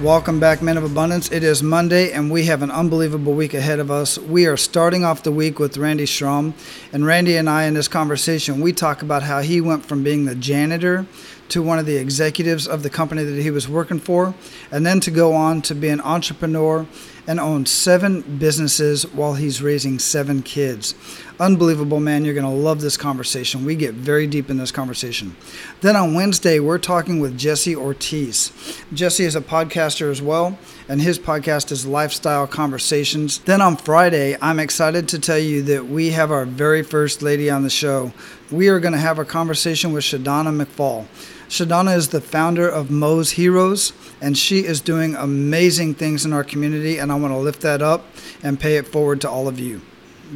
Welcome back, Men of Abundance. It is Monday, and we have an unbelievable week ahead of us. We are starting off the week with Randy Schrum. And Randy and I, in this conversation, we talk about how he went from being the janitor to one of the executives of the company that he was working for, and then to go on to be an entrepreneur and owns seven businesses while he's raising seven kids. Unbelievable, man. You're going to love this conversation. We get very deep in this conversation. Then on Wednesday, we're talking with Jesse Ortiz. Jesse is a podcaster as well, and his podcast is Lifestyle Conversations. Then on Friday, I'm excited to tell you that we have our very first lady on the show. We are going to have a conversation with Shadana McFall. Shadana is the founder of Mo's Heroes, and she is doing amazing things in our community, and I want to lift that up and pay it forward to all of you.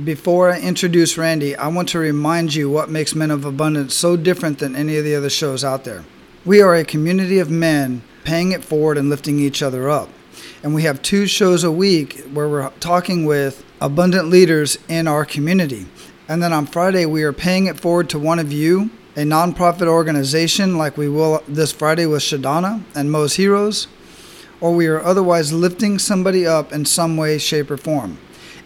Before I introduce Randy, I want to remind you what makes Men of Abundance so different than any of the other shows out there. We are a community of men paying it forward and lifting each other up. And we have two shows a week where we're talking with abundant leaders in our community. And then on Friday, we are paying it forward to one of you a nonprofit organization like we will this Friday with Shadana and Mo's Heroes, or we are otherwise lifting somebody up in some way, shape, or form.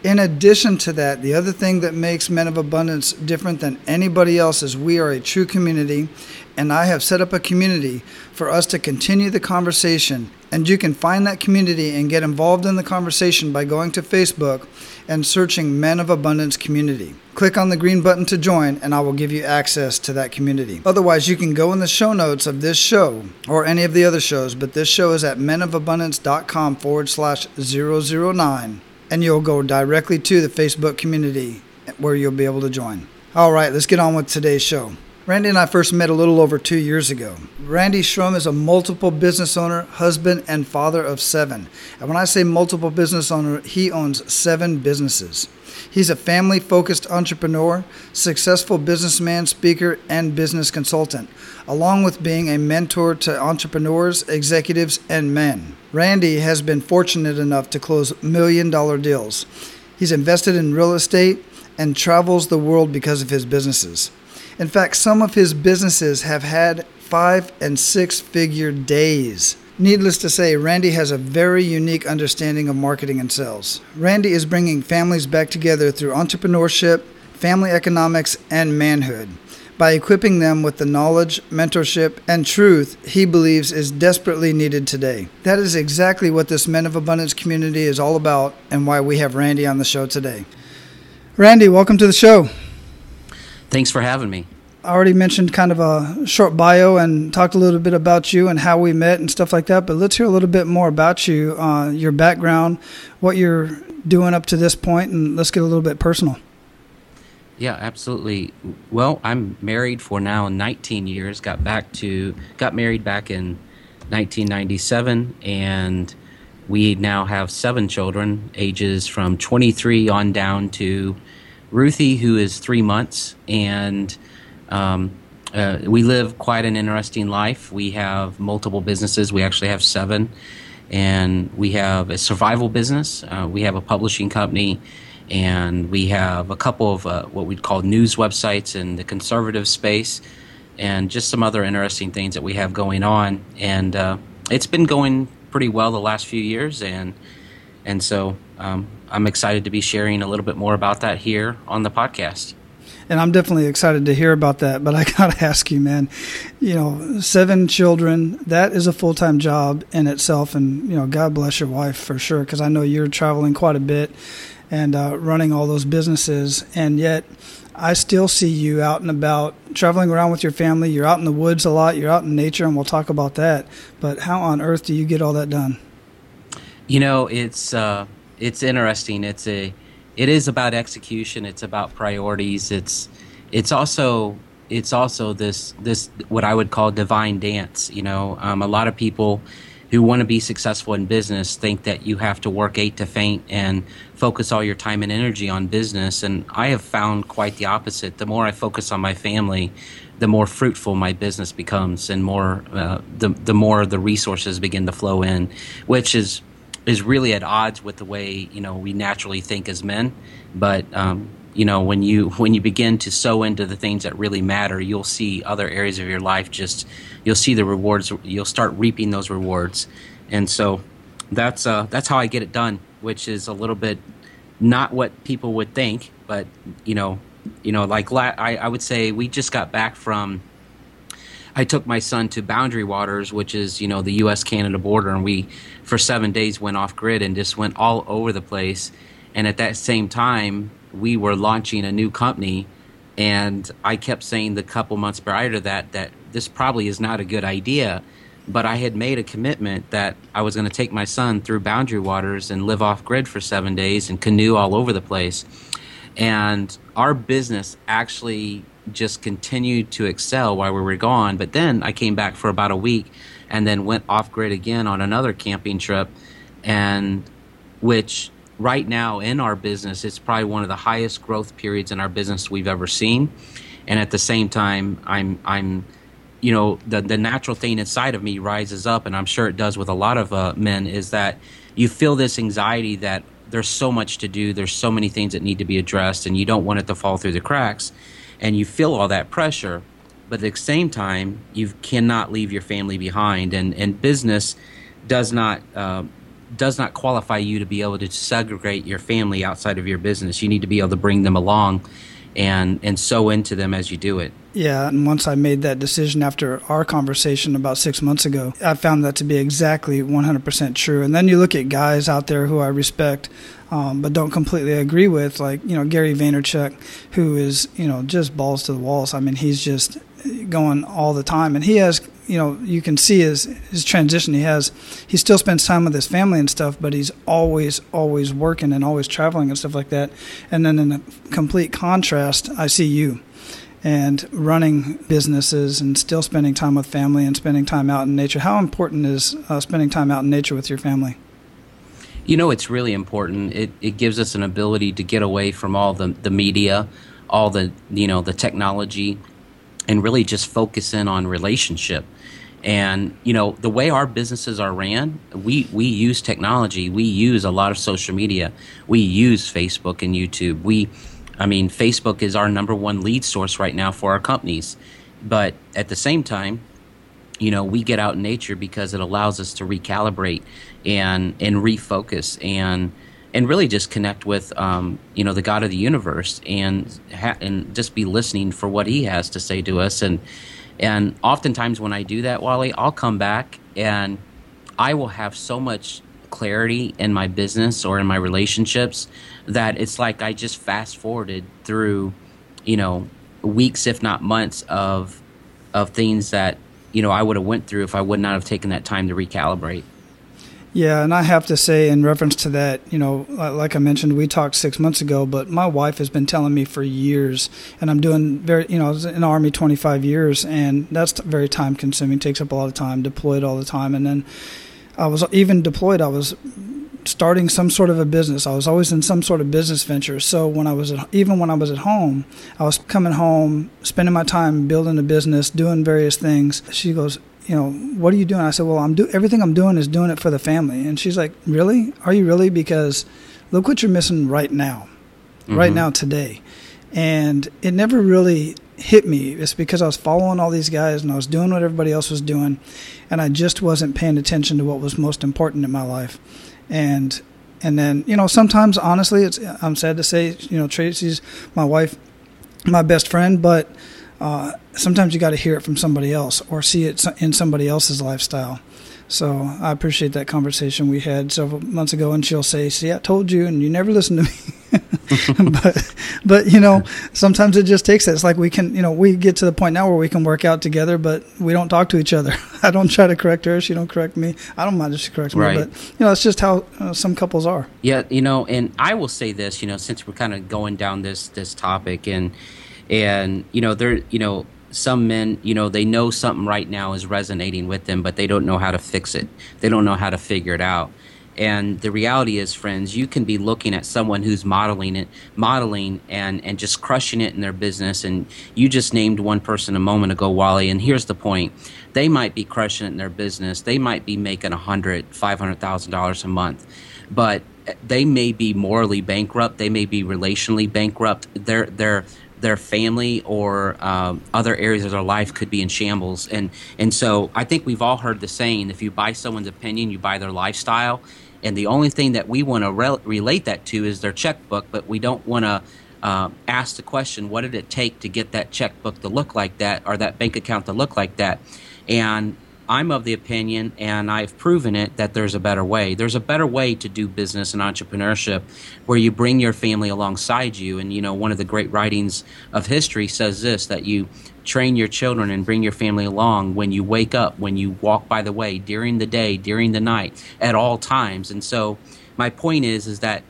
In addition to that, the other thing that makes Men of Abundance different than anybody else is we are a true community, and I have set up a community for us to continue the conversation. And you can find that community and get involved in the conversation by going to Facebook and searching Men of Abundance Community. Click on the green button to join, and I will give you access to that community. Otherwise, you can go in the show notes of this show or any of the other shows, but this show is at menofabundance.com forward slash 009, and you'll go directly to the Facebook community where you'll be able to join. All right, let's get on with today's show. Randy and I first met a little over two years ago. Randy Schrum is a multiple business owner, husband, and father of seven. And when I say multiple business owner, he owns seven businesses. He's a family focused entrepreneur, successful businessman, speaker, and business consultant, along with being a mentor to entrepreneurs, executives, and men. Randy has been fortunate enough to close million dollar deals. He's invested in real estate and travels the world because of his businesses. In fact, some of his businesses have had five and six figure days. Needless to say, Randy has a very unique understanding of marketing and sales. Randy is bringing families back together through entrepreneurship, family economics, and manhood. By equipping them with the knowledge, mentorship, and truth he believes is desperately needed today. That is exactly what this Men of Abundance community is all about and why we have Randy on the show today. Randy, welcome to the show. Thanks for having me. I already mentioned kind of a short bio and talked a little bit about you and how we met and stuff like that. But let's hear a little bit more about you, uh, your background, what you're doing up to this point, and let's get a little bit personal. Yeah, absolutely. Well, I'm married for now 19 years. Got back to got married back in 1997, and we now have seven children, ages from 23 on down to Ruthie, who is three months, and um, uh, we live quite an interesting life. We have multiple businesses. We actually have seven, and we have a survival business. Uh, we have a publishing company, and we have a couple of uh, what we'd call news websites in the conservative space, and just some other interesting things that we have going on. And uh, it's been going pretty well the last few years, and and so um, I'm excited to be sharing a little bit more about that here on the podcast. And I'm definitely excited to hear about that. But I got to ask you, man, you know, seven children, that is a full time job in itself. And, you know, God bless your wife for sure, because I know you're traveling quite a bit and uh, running all those businesses. And yet, I still see you out and about traveling around with your family. You're out in the woods a lot, you're out in nature, and we'll talk about that. But how on earth do you get all that done? You know, it's uh, it's interesting. It's a it is about execution. It's about priorities. It's it's also it's also this this what I would call divine dance. You know, um, a lot of people who want to be successful in business think that you have to work eight to faint and focus all your time and energy on business. And I have found quite the opposite. The more I focus on my family, the more fruitful my business becomes, and more uh, the the more the resources begin to flow in, which is is really at odds with the way you know we naturally think as men. But um, you know when you when you begin to sow into the things that really matter, you'll see other areas of your life just you'll see the rewards. You'll start reaping those rewards, and so that's uh, that's how I get it done, which is a little bit not what people would think, but you know you know, like la- I, I would say we just got back from. I took my son to Boundary Waters, which is you know the U.S. Canada border, and we for seven days went off grid and just went all over the place. And at that same time, we were launching a new company, and I kept saying the couple months prior to that that this probably is not a good idea. But I had made a commitment that I was going to take my son through Boundary Waters and live off grid for seven days and canoe all over the place and our business actually just continued to excel while we were gone. But then I came back for about a week and then went off grid again on another camping trip, and which right now in our business, it's probably one of the highest growth periods in our business we've ever seen. And at the same time, I'm I'm you know the the natural thing inside of me rises up, and I'm sure it does with a lot of uh, men, is that you feel this anxiety that there's so much to do. There's so many things that need to be addressed, and you don't want it to fall through the cracks. And you feel all that pressure, but at the same time, you cannot leave your family behind. And and business does not. Uh, does not qualify you to be able to segregate your family outside of your business. You need to be able to bring them along and and sow into them as you do it. Yeah, and once I made that decision after our conversation about six months ago, I found that to be exactly 100% true. And then you look at guys out there who I respect, um, but don't completely agree with, like you know Gary Vaynerchuk, who is you know just balls to the walls. I mean, he's just going all the time, and he has you know you can see his his transition. He has he still spends time with his family and stuff, but he's always always working and always traveling and stuff like that. And then in a complete contrast, I see you and running businesses and still spending time with family and spending time out in nature. How important is uh, spending time out in nature with your family? You know, it's really important. It, it gives us an ability to get away from all the, the media, all the, you know, the technology, and really just focus in on relationship. And, you know, the way our businesses are ran, we, we use technology. We use a lot of social media. We use Facebook and YouTube. We, I mean, Facebook is our number one lead source right now for our companies. But at the same time, you know, we get out in nature because it allows us to recalibrate and and refocus and and really just connect with um, you know the God of the universe and ha- and just be listening for what He has to say to us and and oftentimes when I do that, Wally, I'll come back and I will have so much clarity in my business or in my relationships that it's like I just fast forwarded through, you know, weeks if not months of of things that you know I would have went through if I would not have taken that time to recalibrate. Yeah, and I have to say, in reference to that, you know, like I mentioned, we talked six months ago, but my wife has been telling me for years, and I'm doing very, you know, I was in the Army 25 years, and that's very time consuming, takes up a lot of time, deployed all the time. And then I was even deployed, I was starting some sort of a business. I was always in some sort of business venture. So when I was at, even when I was at home, I was coming home, spending my time building a business, doing various things. She goes, you know, what are you doing? I said, well, I'm do everything I'm doing is doing it for the family. And she's like, really? Are you really? Because look what you're missing right now, mm-hmm. right now today. And it never really hit me. It's because I was following all these guys and I was doing what everybody else was doing, and I just wasn't paying attention to what was most important in my life and and then you know sometimes honestly it's i'm sad to say you know tracy's my wife my best friend but uh, sometimes you got to hear it from somebody else or see it in somebody else's lifestyle so i appreciate that conversation we had several months ago and she'll say see i told you and you never listened to me but but you know sometimes it just takes that. It's like we can you know we get to the point now where we can work out together, but we don't talk to each other. I don't try to correct her. She don't correct me. I don't mind if she corrects right. me, but you know it's just how uh, some couples are. Yeah, you know, and I will say this, you know, since we're kind of going down this this topic and and you know there you know some men, you know, they know something right now is resonating with them, but they don't know how to fix it. They don't know how to figure it out. And the reality is, friends, you can be looking at someone who's modeling it, modeling and, and just crushing it in their business. And you just named one person a moment ago, Wally. And here's the point they might be crushing it in their business. They might be making a hundred, five hundred thousand dollars a month, but they may be morally bankrupt. They may be relationally bankrupt. Their their their family or um, other areas of their life could be in shambles. And and so I think we've all heard the saying: if you buy someone's opinion, you buy their lifestyle. And the only thing that we want to re- relate that to is their checkbook, but we don't want to uh, ask the question: What did it take to get that checkbook to look like that, or that bank account to look like that? And I'm of the opinion, and I've proven it, that there's a better way. There's a better way to do business and entrepreneurship where you bring your family alongside you. And, you know, one of the great writings of history says this that you train your children and bring your family along when you wake up, when you walk by the way, during the day, during the night, at all times. And so, my point is, is that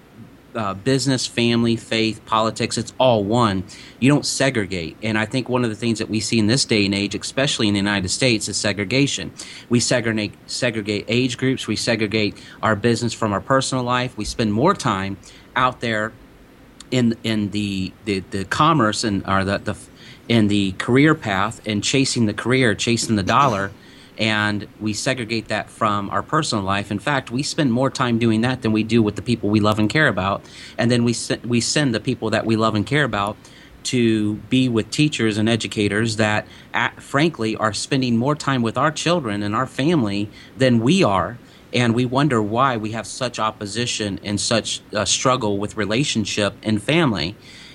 uh, business, family, faith, politics, it's all one. You don't segregate. And I think one of the things that we see in this day and age, especially in the United States, is segregation. We segregate, segregate age groups, we segregate our business from our personal life. We spend more time out there in in the the, the commerce and or the, the in the career path and chasing the career, chasing the dollar and we segregate that from our personal life. In fact, we spend more time doing that than we do with the people we love and care about. And then we we send the people that we love and care about to be with teachers and educators that, at, frankly, are spending more time with our children and our family than we are. And we wonder why we have such opposition and such a struggle with relationship and family.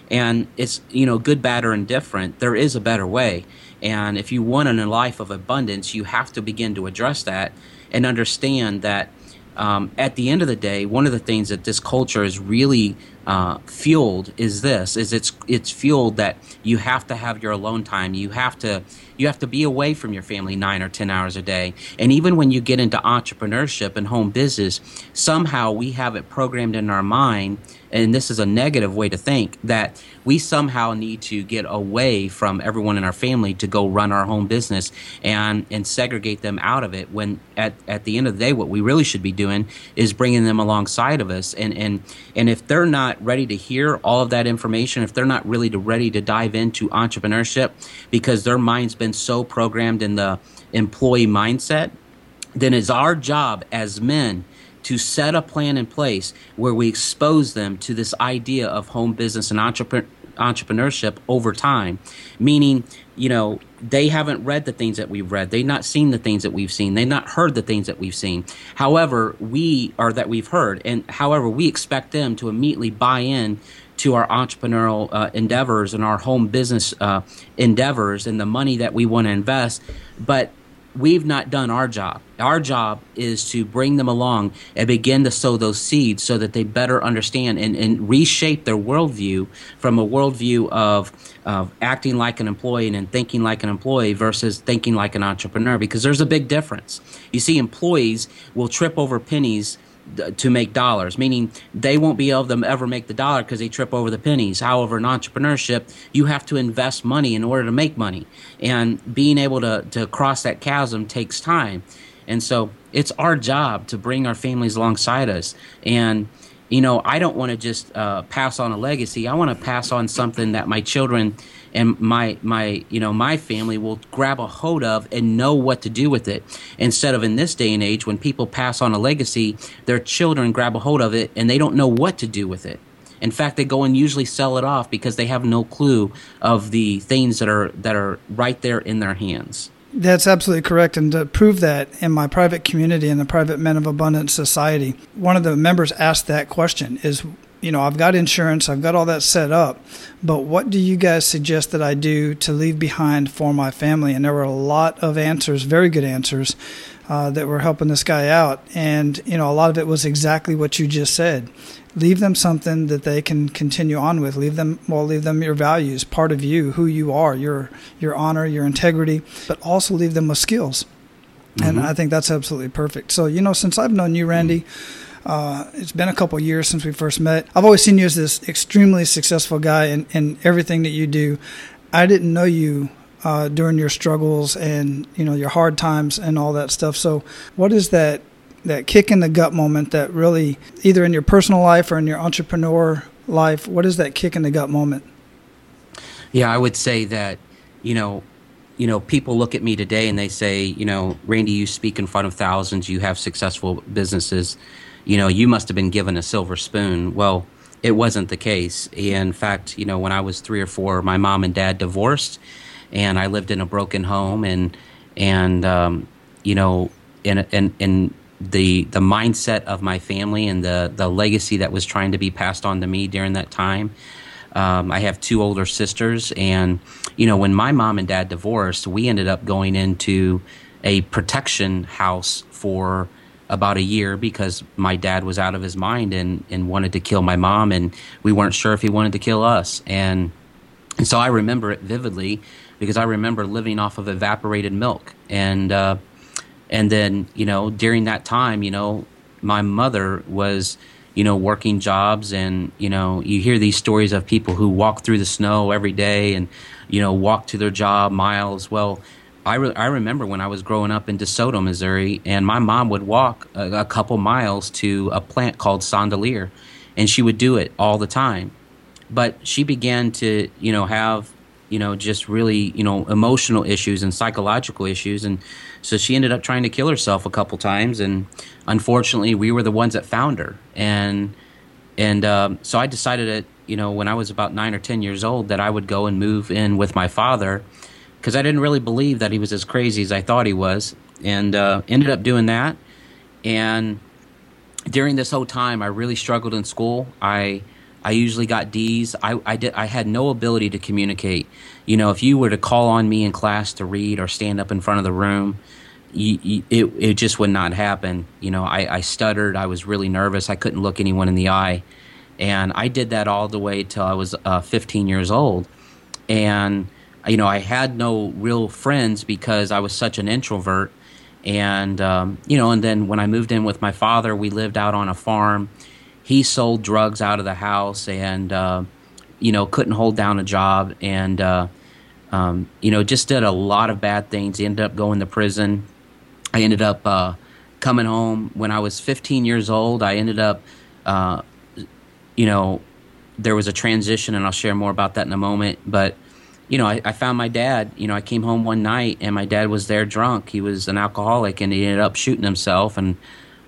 And it's, you know, good, bad, or indifferent. There is a better way. And if you want a life of abundance, you have to begin to address that and understand that um, at the end of the day, one of the things that this culture is really uh, fueled is this: is it's it's fueled that you have to have your alone time. You have to you have to be away from your family nine or ten hours a day. And even when you get into entrepreneurship and home business, somehow we have it programmed in our mind and this is a negative way to think that we somehow need to get away from everyone in our family to go run our home business and and segregate them out of it when at, at the end of the day what we really should be doing is bringing them alongside of us. And and and if they're not ready to hear all of that information if they're not really to ready to dive into entrepreneurship because their mind's been so programmed in the employee mindset then it's our job as men to set a plan in place where we expose them to this idea of home business and entrepreneurship over time. Meaning you know they haven't read the things that we've read. They've not seen the things that we've seen. They've not heard the things that we've seen. However we are that we've heard. And however we expect them to immediately buy in to our entrepreneurial uh, endeavors and our home business uh, endeavors and the money that we want to invest. But we've not done our job. Our job is to bring them along and begin to sow those seeds so that they better understand and, and reshape their worldview from a worldview of, of acting like an employee and thinking like an employee versus thinking like an entrepreneur because there's a big difference. You see, employees will trip over pennies to make dollars, meaning they won't be able to ever make the dollar because they trip over the pennies. However, in entrepreneurship, you have to invest money in order to make money. And being able to, to cross that chasm takes time. And so it's our job to bring our families alongside us. And, you know, I don't want to just uh, pass on a legacy. I want to pass on something that my children and my my you know my family will grab a hold of and know what to do with it. Instead of in this day and age when people pass on a legacy their children grab a hold of it and they don't know what to do with it. In fact they go and usually sell it off because they have no clue of the things that are that are right there in their hands that's absolutely correct. And to prove that in my private community, in the Private Men of Abundance Society, one of the members asked that question is you know, I've got insurance, I've got all that set up, but what do you guys suggest that I do to leave behind for my family? And there were a lot of answers, very good answers, uh, that were helping this guy out. And, you know, a lot of it was exactly what you just said. Leave them something that they can continue on with. Leave them, well, leave them your values, part of you, who you are, your, your honor, your integrity, but also leave them with skills. Mm-hmm. And I think that's absolutely perfect. So, you know, since I've known you, Randy, mm-hmm uh, it's been a couple years since we first met. I've always seen you as this extremely successful guy in, in everything that you do. I didn't know you uh, during your struggles and you know your hard times and all that stuff. So, what is that that kick in the gut moment that really either in your personal life or in your entrepreneur life? What is that kick in the gut moment? Yeah, I would say that you know you know, people look at me today and they say, you know, Randy, you speak in front of thousands, you have successful businesses, you know, you must have been given a silver spoon. Well, it wasn't the case. In fact, you know, when I was three or four, my mom and dad divorced, and I lived in a broken home, and and um, you know, in in in the the mindset of my family and the the legacy that was trying to be passed on to me during that time um, I have two older sisters, and you know, when my mom and dad divorced, we ended up going into a protection house for about a year because my dad was out of his mind and, and wanted to kill my mom, and we weren't sure if he wanted to kill us. And, and so I remember it vividly because I remember living off of evaporated milk. And, uh, and then, you know, during that time, you know, my mother was you know, working jobs. And, you know, you hear these stories of people who walk through the snow every day and, you know, walk to their job miles. Well, I, re- I remember when I was growing up in DeSoto, Missouri, and my mom would walk a, a couple miles to a plant called Sondelier, and she would do it all the time. But she began to, you know, have you know, just really, you know, emotional issues and psychological issues. And so she ended up trying to kill herself a couple times. And unfortunately, we were the ones that found her. And, and um, so I decided that, you know, when I was about nine or 10 years old, that I would go and move in with my father because I didn't really believe that he was as crazy as I thought he was. And uh, ended up doing that. And during this whole time, I really struggled in school. I, I usually got D's. I, I, did, I had no ability to communicate. You know, if you were to call on me in class to read or stand up in front of the room, you, you, it, it just would not happen. You know, I, I stuttered. I was really nervous. I couldn't look anyone in the eye. And I did that all the way till I was uh, 15 years old. And, you know, I had no real friends because I was such an introvert. And, um, you know, and then when I moved in with my father, we lived out on a farm he sold drugs out of the house and uh, you know couldn't hold down a job and uh, um, you know just did a lot of bad things. He ended up going to prison. I ended up uh, coming home when I was 15 years old. I ended up uh, you know there was a transition and I'll share more about that in a moment. But you know I, I found my dad. You know I came home one night and my dad was there drunk. He was an alcoholic and he ended up shooting himself and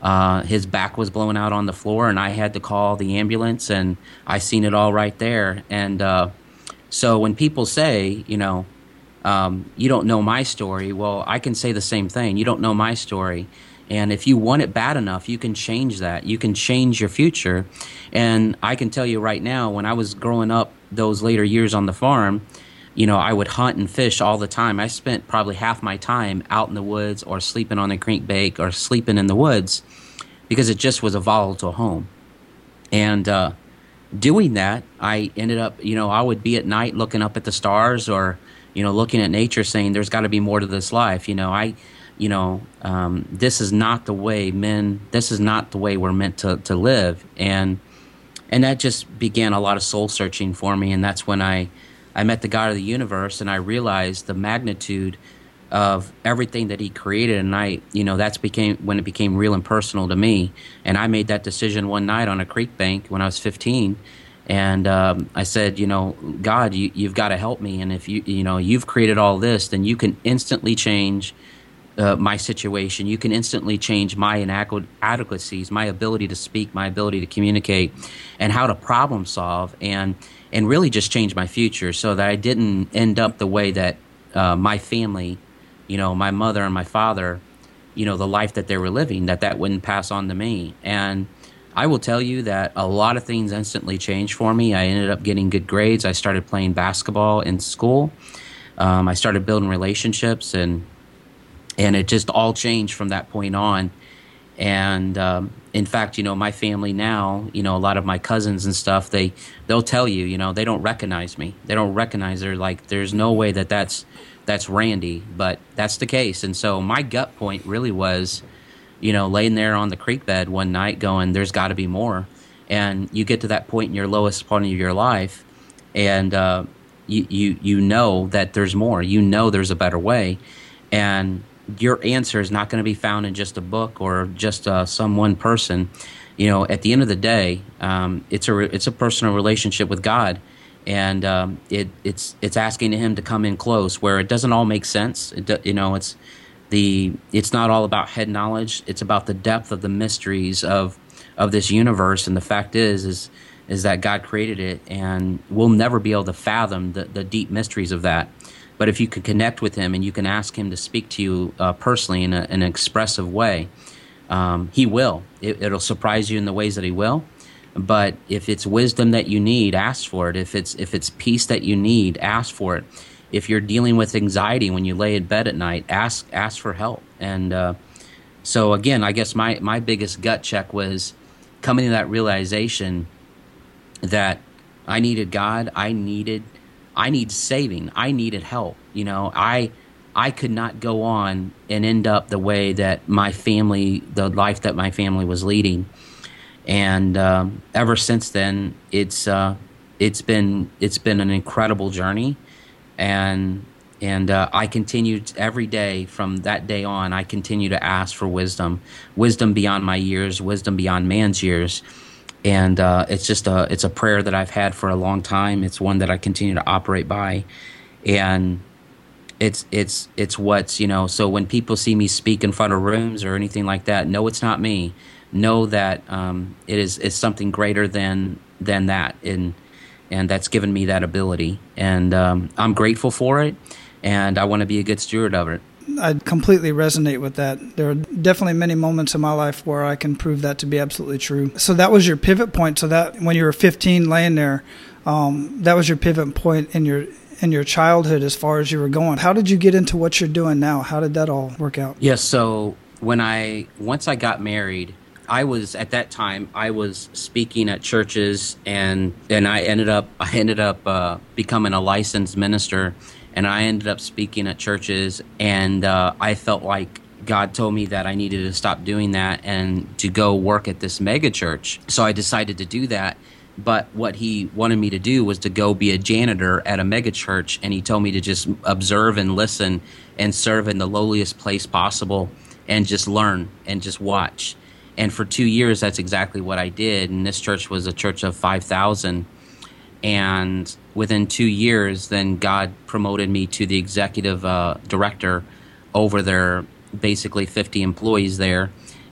uh, his back was blown out on the floor, and I had to call the ambulance, and I seen it all right there. And uh, so when people say, you know, um, you don't know my story, well, I can say the same thing. You don't know my story. And if you want it bad enough, you can change that. You can change your future. And I can tell you right now, when I was growing up those later years on the farm, you know, I would hunt and fish all the time. I spent probably half my time out in the woods or sleeping on a creek bank or sleeping in the woods because it just was a volatile home. And uh, doing that, I ended up, you know, I would be at night looking up at the stars or, you know, looking at nature saying, there's got to be more to this life. You know, I, you know, um, this is not the way men, this is not the way we're meant to, to live. And, and that just began a lot of soul searching for me. And that's when I, I met the God of the universe and I realized the magnitude of everything that he created and I you know that's became when it became real and personal to me. And I made that decision one night on a creek bank when I was 15 and um, I said you know God you, you've got to help me. And if you you know you've created all this then you can instantly change uh, my situation. You can instantly change my inadequacies my ability to speak my ability to communicate and how to problem solve and and really just change my future so that I didn't end up the way that uh, my family, you know, my mother and my father, you know, the life that they were living, that that wouldn't pass on to me. And I will tell you that a lot of things instantly changed for me. I ended up getting good grades. I started playing basketball in school. Um, I started building relationships, and and it just all changed from that point on. And um, in fact, you know, my family now, you know, a lot of my cousins and stuff, they they'll tell you, you know, they don't recognize me. They don't recognize. They're like, there's no way that that's that's Randy, but that's the case. And so my gut point really was, you know, laying there on the creek bed one night, going, there's got to be more. And you get to that point in your lowest point of your life, and uh, you, you you know that there's more. You know there's a better way, and your answer is not going to be found in just a book or just uh, some one person. You know, at the end of the day, um, it's a it's a personal relationship with God, and um, it it's it's asking Him to come in close where it doesn't all make sense. It, you know, it's the it's not all about head knowledge. It's about the depth of the mysteries of of this universe. And the fact is, is is that God created it, and we'll never be able to fathom the, the deep mysteries of that. But if you can connect with Him and you can ask Him to speak to you uh, personally in, a, in, an expressive way, um, He will. It, it'll surprise you in the ways that He will. But if it's wisdom that you need, ask for it. If it's if it's peace that you need, ask for it. If you're dealing with anxiety when you lay in bed at night, ask ask for help. And uh, so again, I guess my my biggest gut check was coming to that realization that I needed God, I needed I need saving, I needed help. You know, I I could not go on and end up the way that my family, the life that my family was leading, and um, ever since then, it's uh, it's been it's been an incredible journey, and and uh, I continued every day from that day on. I continue to ask for wisdom, wisdom beyond my years, wisdom beyond man's years, and uh, it's just a it's a prayer that I've had for a long time. It's one that I continue to operate by, and it's it's it's what's you know. So when people see me speak in front of rooms or anything like that, no, it's not me. Know that um, it is it's something greater than than that, and and that's given me that ability, and um, I'm grateful for it and I want to be a good steward of it. I completely resonate with that. There are definitely many moments in my life where I can prove that to be absolutely true. So that was your pivot point. So that when you were 15, laying there, um, that was your pivot point in your in your childhood as far as you were going. How did you get into what you're doing now? How did that all work out? Yes. Yeah, so when I once I got married, I was at that time I was speaking at churches and and I ended up I ended up uh, becoming a licensed minister and I ended up speaking at churches, and uh, I felt like God told me that I needed to stop doing that and to go work at this mega church. So I decided to do that. But what he wanted me to do was to go be a janitor at a mega church, and he told me to just observe and listen and serve in the lowliest place possible and just learn and just watch. And for two years, that's exactly what I did. And this church was a church of 5,000 and within two years, then God promoted me to the executive uh, director over their basically 50 employees there,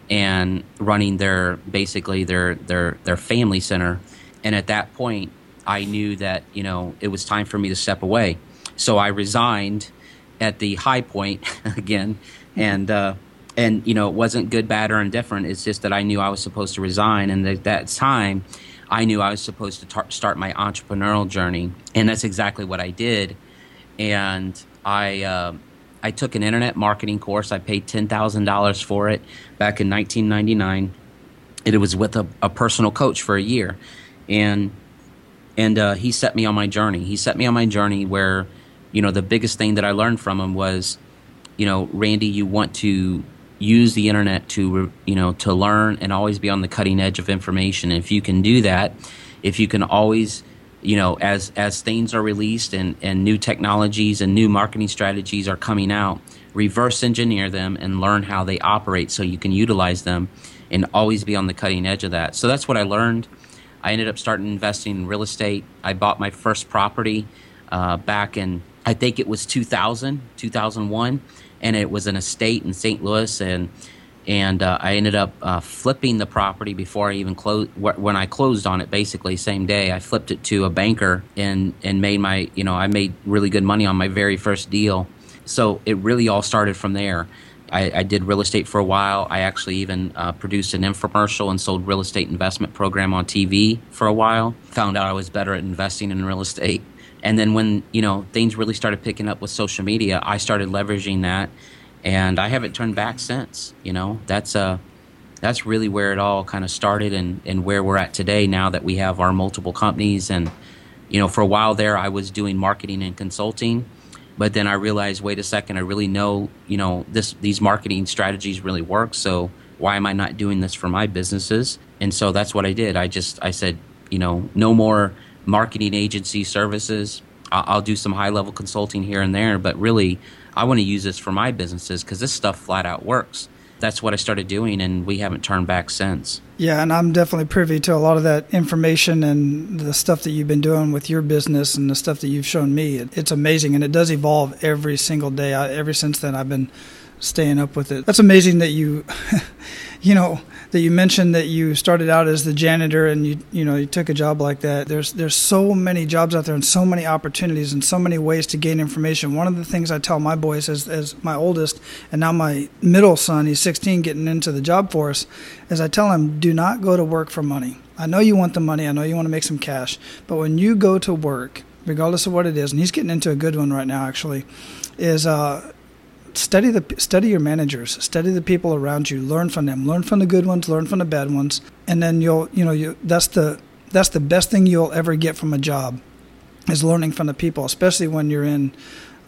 and running their basically their their their family center. And at that point, I knew that you know it was time for me to step away. So I resigned at the high point again, and. Uh, and you know it wasn't good, bad, or indifferent. It's just that I knew I was supposed to resign, and at that time, I knew I was supposed to tar- start my entrepreneurial journey, and that's exactly what I did. And I uh, I took an internet marketing course. I paid ten thousand dollars for it back in 1999, and it was with a, a personal coach for a year, and and uh, he set me on my journey. He set me on my journey where, you know, the biggest thing that I learned from him was, you know, Randy, you want to use the internet to you know to learn and always be on the cutting edge of information. If you can do that if you can always you know as as things are released and and new technologies and new marketing strategies are coming out reverse engineer them and learn how they operate so you can utilize them and always be on the cutting edge of that. So that's what i learned. I ended up starting investing in real estate. I bought my first property uh, back in i think it was 2000 2001 and it was an estate in St. Louis, and and uh, I ended up uh, flipping the property before I even closed. When I closed on it, basically same day, I flipped it to a banker and and made my you know I made really good money on my very first deal. So it really all started from there. I, I did real estate for a while. I actually even uh, produced an infomercial and sold real estate investment program on TV for a while. Found out I was better at investing in real estate and then when you know things really started picking up with social media i started leveraging that and i haven't turned back since you know? That's uh that's really where it all kind of started and and where we're at today now that we have our multiple companies. And you know for a while there i was doing marketing and consulting but then i realized wait a second i really know you know this these marketing strategies really work so why am i not doing this for my businesses? And so that's what i did. I just i said you know no more marketing agency services. I'll, do some high level consulting here and there, but really, I want to use this for my businesses because this stuff flat out works. That's what I started doing, and we haven't turned back since. Yeah, and I'm definitely privy to a lot of that information and the stuff that you've been doing with your business and the stuff that you've shown me. It's amazing, and it does evolve every single day. I, ever since then, I've been staying up with it. That's amazing that you, you know, that you mentioned that you started out as the janitor and you you know you took a job like that. There's there's so many jobs out there and so many opportunities and so many ways to gain information. One of the things I tell my boys as as my oldest and now my middle son, he's 16, getting into the job force, is I tell him do not go to work for money. I know you want the money. I know you want to make some cash, but when you go to work, regardless of what it is, and he's getting into a good one right now actually, is uh study the study your managers, study the people around you, learn from them, learn from the good ones, learn from the bad ones, and then you'll you know you that's the that's the best thing you'll ever get from a job is learning from the people, especially when you're in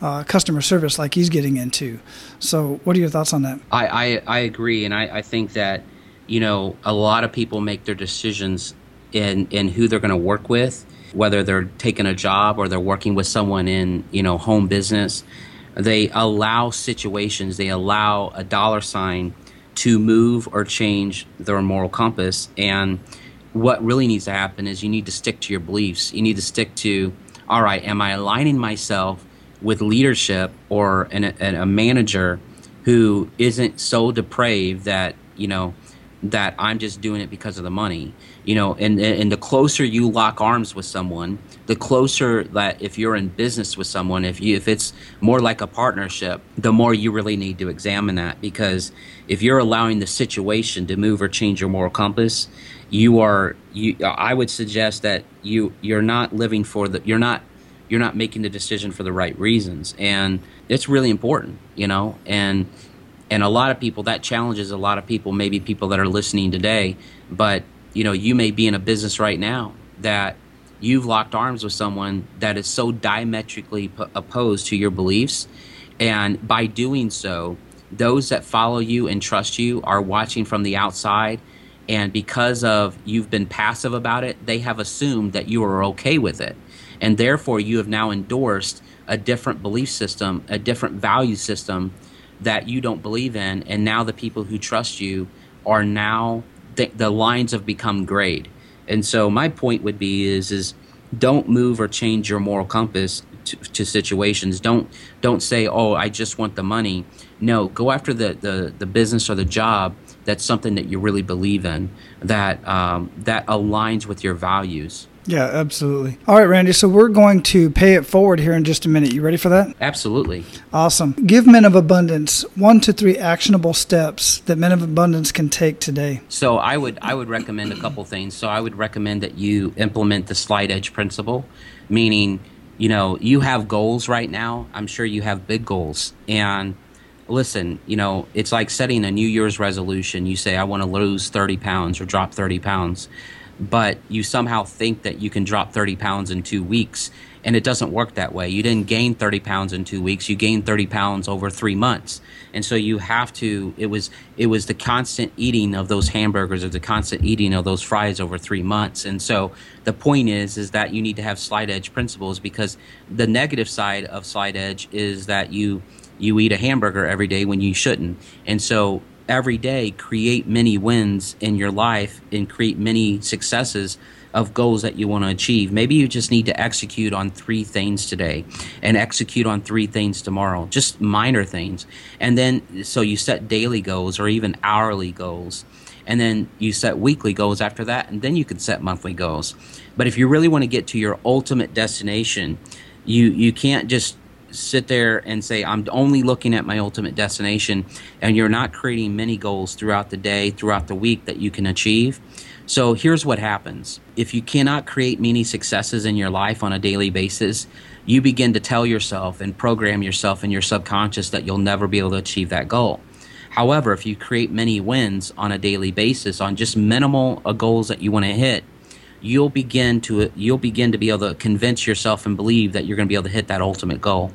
uh, customer service like he's getting into. So, what are your thoughts on that? I I, I agree, and I, I think that you know a lot of people make their decisions in in who they're going to work with whether they're taking a job or they're working with someone in you know home business they allow situations, they allow a dollar sign to move or change their moral compass. And what really needs to happen is you need to stick to your beliefs. You need to stick to, all right, am I aligning myself with leadership or an, a, a manager who isn't so depraved that, you know, that I'm just doing it because of the money? You know, and, and the closer you lock arms with someone, the closer that if you're in business with someone, if you if it's more like a partnership, the more you really need to examine that. Because if you're allowing the situation to move or change your moral compass, you are you I would suggest that you you're not living for the you're not you're not making the decision for the right reasons. And it's really important, you know, and and a lot of people that challenges a lot of people, maybe people that are listening today, but you know, you may be in a business right now that you've locked arms with someone that is so diametrically p- opposed to your beliefs. And by doing so, those that follow you and trust you are watching from the outside. And because of you've been passive about it, they have assumed that you are okay with it. And therefore, you have now endorsed a different belief system, a different value system that you don't believe in. And now the people who trust you are now, th- the lines have become grayed and so my point would be is is don't move or change your moral compass to, to, situations. Don't don't say, "Oh, I just want the money." No, go after the, the, the business or the job that's something that you really believe in, that um, that aligns with your values. Yeah, absolutely. All right, Randy. So we're going to pay it forward here in just a minute. You ready for that? Absolutely. Awesome. Give men of abundance one to three actionable steps that men of abundance can take today. So I would I would recommend a couple things. So I would recommend that you implement the slight edge principle, meaning, you know, you have goals right now. I'm sure you have big goals, and listen, you know, it's like setting a New Year's resolution. You say, I want to lose 30 pounds or drop 30 pounds but you somehow think that you can drop 30 pounds in two weeks. And it doesn't work that way. You didn't gain 30 pounds in two weeks. You gained 30 pounds over three months. And so you have to, it was, it was the constant eating of those hamburgers or the constant eating of those fries over three months. And so the point is, is that you need to have slight edge principles because the negative side of slight edge is that you, you eat a hamburger every day when you shouldn't. And so every day create many wins in your life and create many successes of goals that you want to achieve. Maybe you just need to execute on three things today and execute on three things tomorrow, just minor things. And then, so you set daily goals or even hourly goals. And then you set weekly goals after that, and then you can set monthly goals. But if you really want to get to your ultimate destination, you, you can't just sit there and say, I'm only looking at my ultimate destination, and you're not creating many goals throughout the day, throughout the week that you can achieve. So here's what happens if you cannot create many successes in your life on a daily basis, you begin to tell yourself and program yourself in your subconscious that you'll never be able to achieve that goal. However, if you create many wins on a daily basis on just minimal uh, goals that you want to hit, you'll begin to you'll begin to be able to convince yourself and believe that you're going to be able to hit that ultimate goal.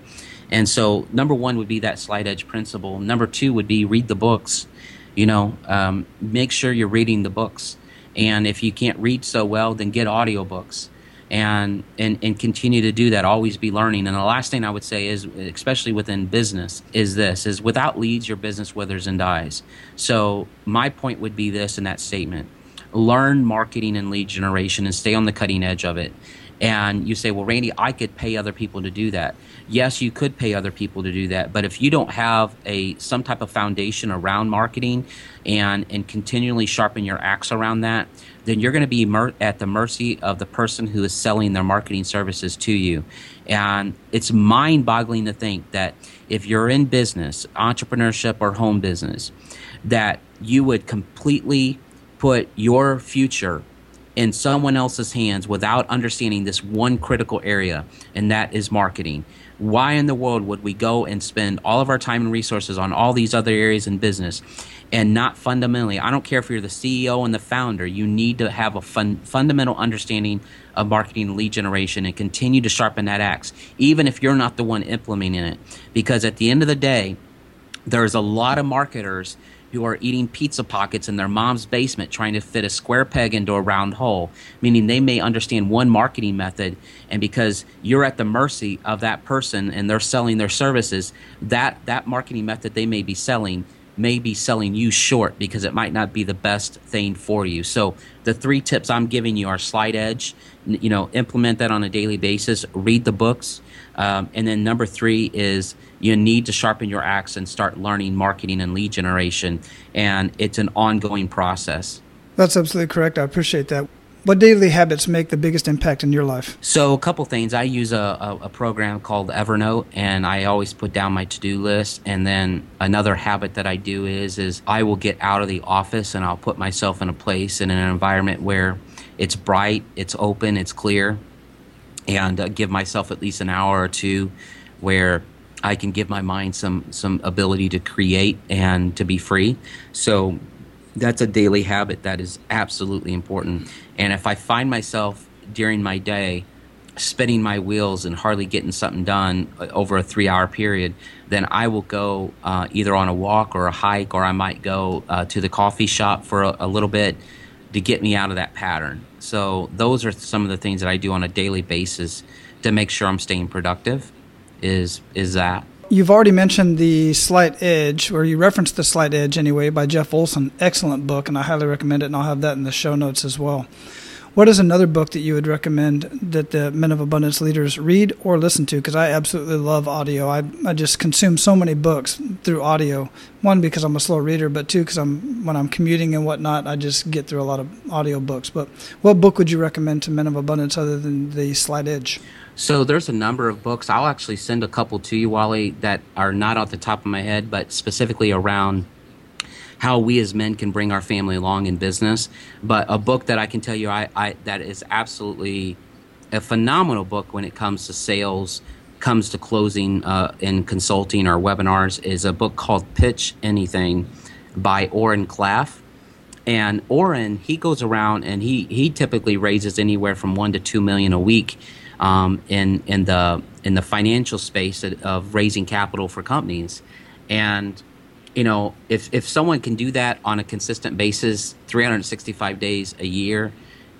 And so, number one would be that slight edge principle. Number two would be read the books. You know, um, make sure you're reading the books. And if you can't read so well, then get audiobooks. and and and continue to do that always be learning and the last thing i would say is especially within business is this is without leads your business withers and dies so my point would be this in that statement learn marketing and lead generation and stay on the cutting edge of it. And you say well randy i could pay other people to do that. Yes you could pay other people to do that. But if you don't have a some type of foundation around marketing and and continually sharpen your axe around that then you're going to be mer- at the mercy of the person who is selling their marketing services to you. And it's mind boggling to think that if you're in business entrepreneurship or home business that you would completely put your future in someone else's hands without understanding this one critical area, and that is marketing. Why in the world would we go and spend all of our time and resources on all these other areas in business and not fundamentally? I don't care if you're the CEO and the founder, you need to have a fun, fundamental understanding of marketing and lead generation and continue to sharpen that axe, even if you're not the one implementing it. Because at the end of the day, there's a lot of marketers who are eating pizza pockets in their mom's basement trying to fit a square peg into a round hole, meaning they may understand one marketing method, and because you're at the mercy of that person and they're selling their services, that, that marketing method they may be selling may be selling you short because it might not be the best thing for you. So the three tips I'm giving you are slight edge, you know, implement that on a daily basis, read the books, um, and then number three is you need to sharpen your axe and start learning marketing and lead generation. And it's an ongoing process. That's absolutely correct. I appreciate that. What daily habits make the biggest impact in your life? So, a couple things. I use a, a, a, program called Evernote, and I always put down my to-do list. And then another habit that I do is is I will get out of the office and I'll put myself in a place in an environment where it's bright, it's open, it's clear, and uh, give myself at least an hour or two where I can give my mind some some ability to create and to be free. So that's a daily habit that is absolutely important. And if I find myself during my day spinning my wheels and hardly getting something done uh, over a three hour period, then I will go uh, either on a walk or a hike, or I might go uh, to the coffee shop for a, a little bit to get me out of that pattern. So those are some of the things that I do on a daily basis to make sure I'm staying productive. Is is that? You've already mentioned the Slight Edge, or you referenced the Slight Edge anyway, by Jeff Olson. Excellent book, and I highly recommend it. And I'll have that in the show notes as well. What is another book that you would recommend that the Men of Abundance leaders read or listen to? Because I absolutely love audio. I, I just consume so many books through audio. One because I'm a slow reader, but two because I'm when I'm commuting and whatnot, I just get through a lot of audio books. But what book would you recommend to Men of Abundance other than the Slight Edge? So there's a number of books. I'll actually send a couple to you, Wally, that are not off the top of my head, but specifically around how we as men can bring our family along in business. But a book that I can tell you I, I that is absolutely a phenomenal book when it comes to sales, comes to closing uh, in consulting or webinars is a book called Pitch Anything by Oren Klaff. And Oren, he goes around and he he typically raises anywhere from one to two million a week um, in in the in the financial space of raising capital for companies. And you know, if if someone can do that on a consistent basis, 365 days a year,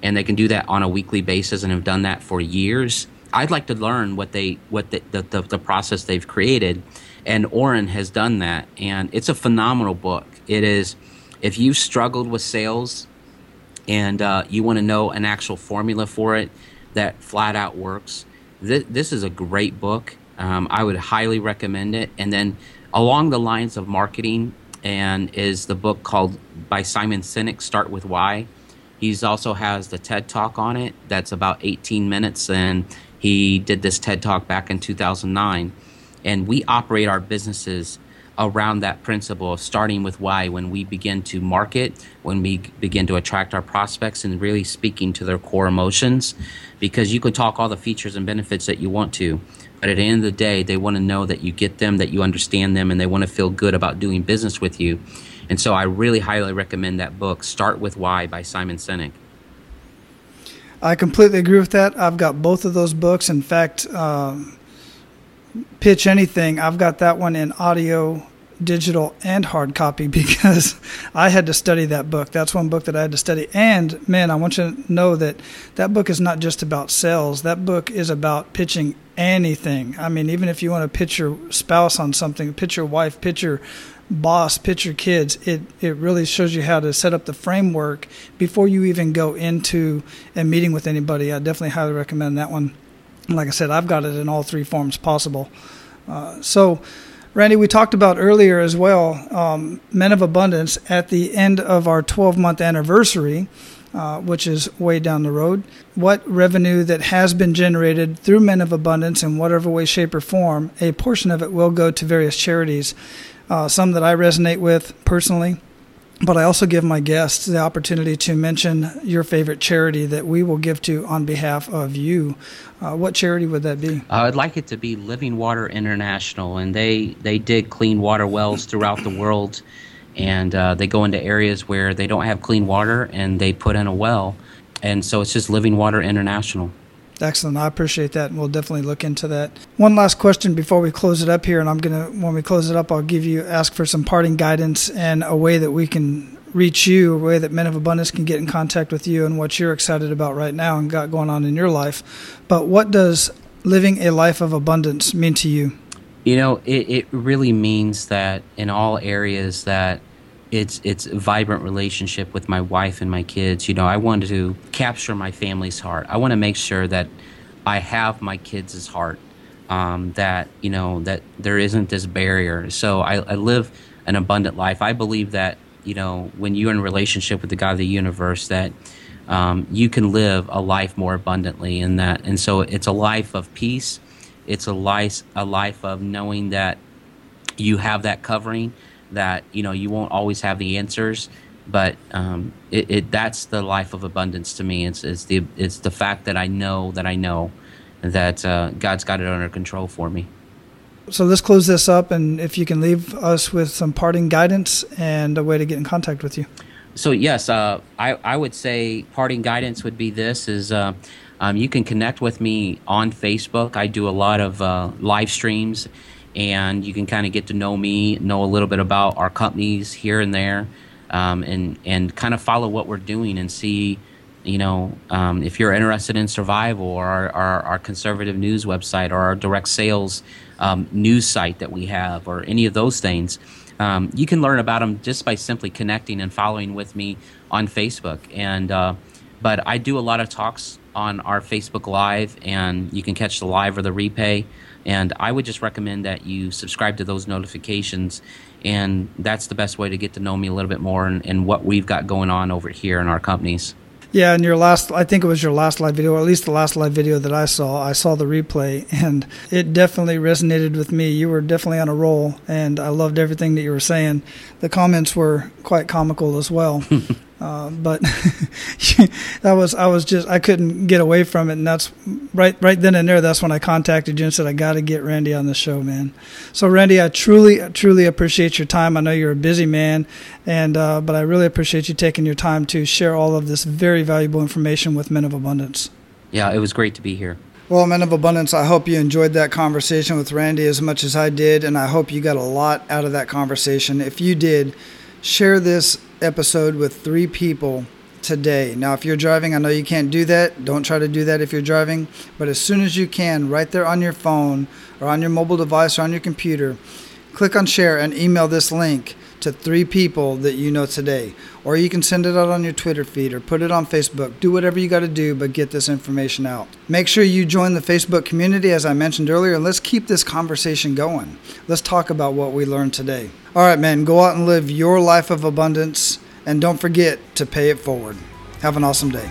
and they can do that on a weekly basis and have done that for years, I'd like to learn what they what the the, the, the process they've created. And Oren has done that, and it's a phenomenal book. It is, if you've struggled with sales, and uh, you want to know an actual formula for it that flat out works, this, this is a great book. Um, I would highly recommend it. And then along the lines of marketing and is the book called by Simon Sinek Start with Why. He's also has the TED Talk on it that's about 18 minutes and he did this TED Talk back in 2009 and we operate our businesses around that principle of starting with why. When we begin to market, when we begin to attract our prospects and really speaking to their core emotions because you can talk all the features and benefits that you want to but at the end of the day, they want to know that you get them, that you understand them, and they want to feel good about doing business with you. And so I really highly recommend that book, Start with Why by Simon Sinek. I completely agree with that. I've got both of those books. In fact, uh, Pitch Anything, I've got that one in audio digital and hard copy because I had to study that book. That's one book that I had to study. And man, I want you to know that that book is not just about sales. That book is about pitching anything. I mean, even if you want to pitch your spouse on something, pitch your wife, pitch your boss, pitch your kids, it, it really shows you how to set up the framework before you even go into a meeting with anybody. I definitely highly recommend that one. Like I said, I've got it in all three forms possible. Uh, so, Randy, we talked about earlier as well, um, Men of Abundance at the end of our 12 month anniversary. Uh, which is way down the road. What revenue that has been generated through Men of Abundance in whatever way, shape, or form, a portion of it will go to various charities. Uh, some that I resonate with personally, but I also give my guests the opportunity to mention your favorite charity that we will give to on behalf of you. Uh, what charity would that be? Uh, I'd like it to be Living Water International, and they they dig clean water wells throughout the world, and uh, they go into areas where they don't have clean water, and they put in a well, and so it's just Living Water International. Excellent. I appreciate that, and we'll definitely look into that. One last question before we close it up here, and I'm gonna when we close it up, I'll give you ask for some parting guidance and a way that we can reach you, a way that Men of Abundance can get in contact with you, and what you're excited about right now and got going on in your life. But what does living a life of abundance mean to you? You know, it, it really means that in all areas that it's it's a vibrant relationship with my wife and my kids. You know, I want to capture my family's heart. I want to make sure that I have my kids' heart. Um, that you know that there isn't this barrier. So I, I live an abundant life. I believe that you know when you're in relationship with the God of the universe, that um, you can live a life more abundantly. And that and so it's a life of peace. It's a life a life of knowing that you have that covering that you know you won't always have the answers but um, it, it, that's the life of abundance to me. It's, it's the it's the fact that I know that I know that uh, God's got it under control for me. So let's close this up and if you can leave us with some parting guidance and a way to get in contact with you. So yes uh, I, I would say parting guidance would be this is uh, um, you can connect with me on Facebook. I do a lot of uh, live streams and you can kind of get to know me, know a little bit about our companies here and there, um, and and kind of follow what we're doing and see, you know, um, if you're interested in survival or our, our, our, conservative news website or our direct sales um, news site that we have or any of those things. Um, you can learn about them just by simply connecting and following with me on Facebook. And uh, but I do a lot of talks on our Facebook Live, and you can catch the live or the replay. And I would just recommend that you subscribe to those notifications. And that's the best way to get to know me a little bit more and, and what we've got going on over here in our companies. Yeah, and your last, I think it was your last live video, or at least the last live video that I saw. I saw the replay, and it definitely resonated with me. You were definitely on a roll, and I loved everything that you were saying. The comments were quite comical as well. Uh, but that was I was just I couldn't get away from it, and that's right right then and there. That's when I contacted you and said I got to get Randy on the show, man. So Randy, I truly truly appreciate your time. I know you're a busy man, and uh, but I really appreciate you taking your time to share all of this very valuable information with Men of Abundance. Yeah, it was great to be here. Well, Men of Abundance, I hope you enjoyed that conversation with Randy as much as I did, and I hope you got a lot out of that conversation. If you did, share this episode with three people today. Now, if you're driving, I know you can't do that. Don't try to do that if you're driving. But as soon as you can, right there on your phone or on your mobile device or on your computer, click on share and email this link to three people that you know today. Or you can send it out on your Twitter feed or put it on Facebook. Do whatever you got to do, but get this information out. Make sure you join the Facebook community, as I mentioned earlier, and let's keep this conversation going. Let's talk about what we learned today. All right, man, go out and live your life of abundance, and don't forget to pay it forward. Have an awesome day.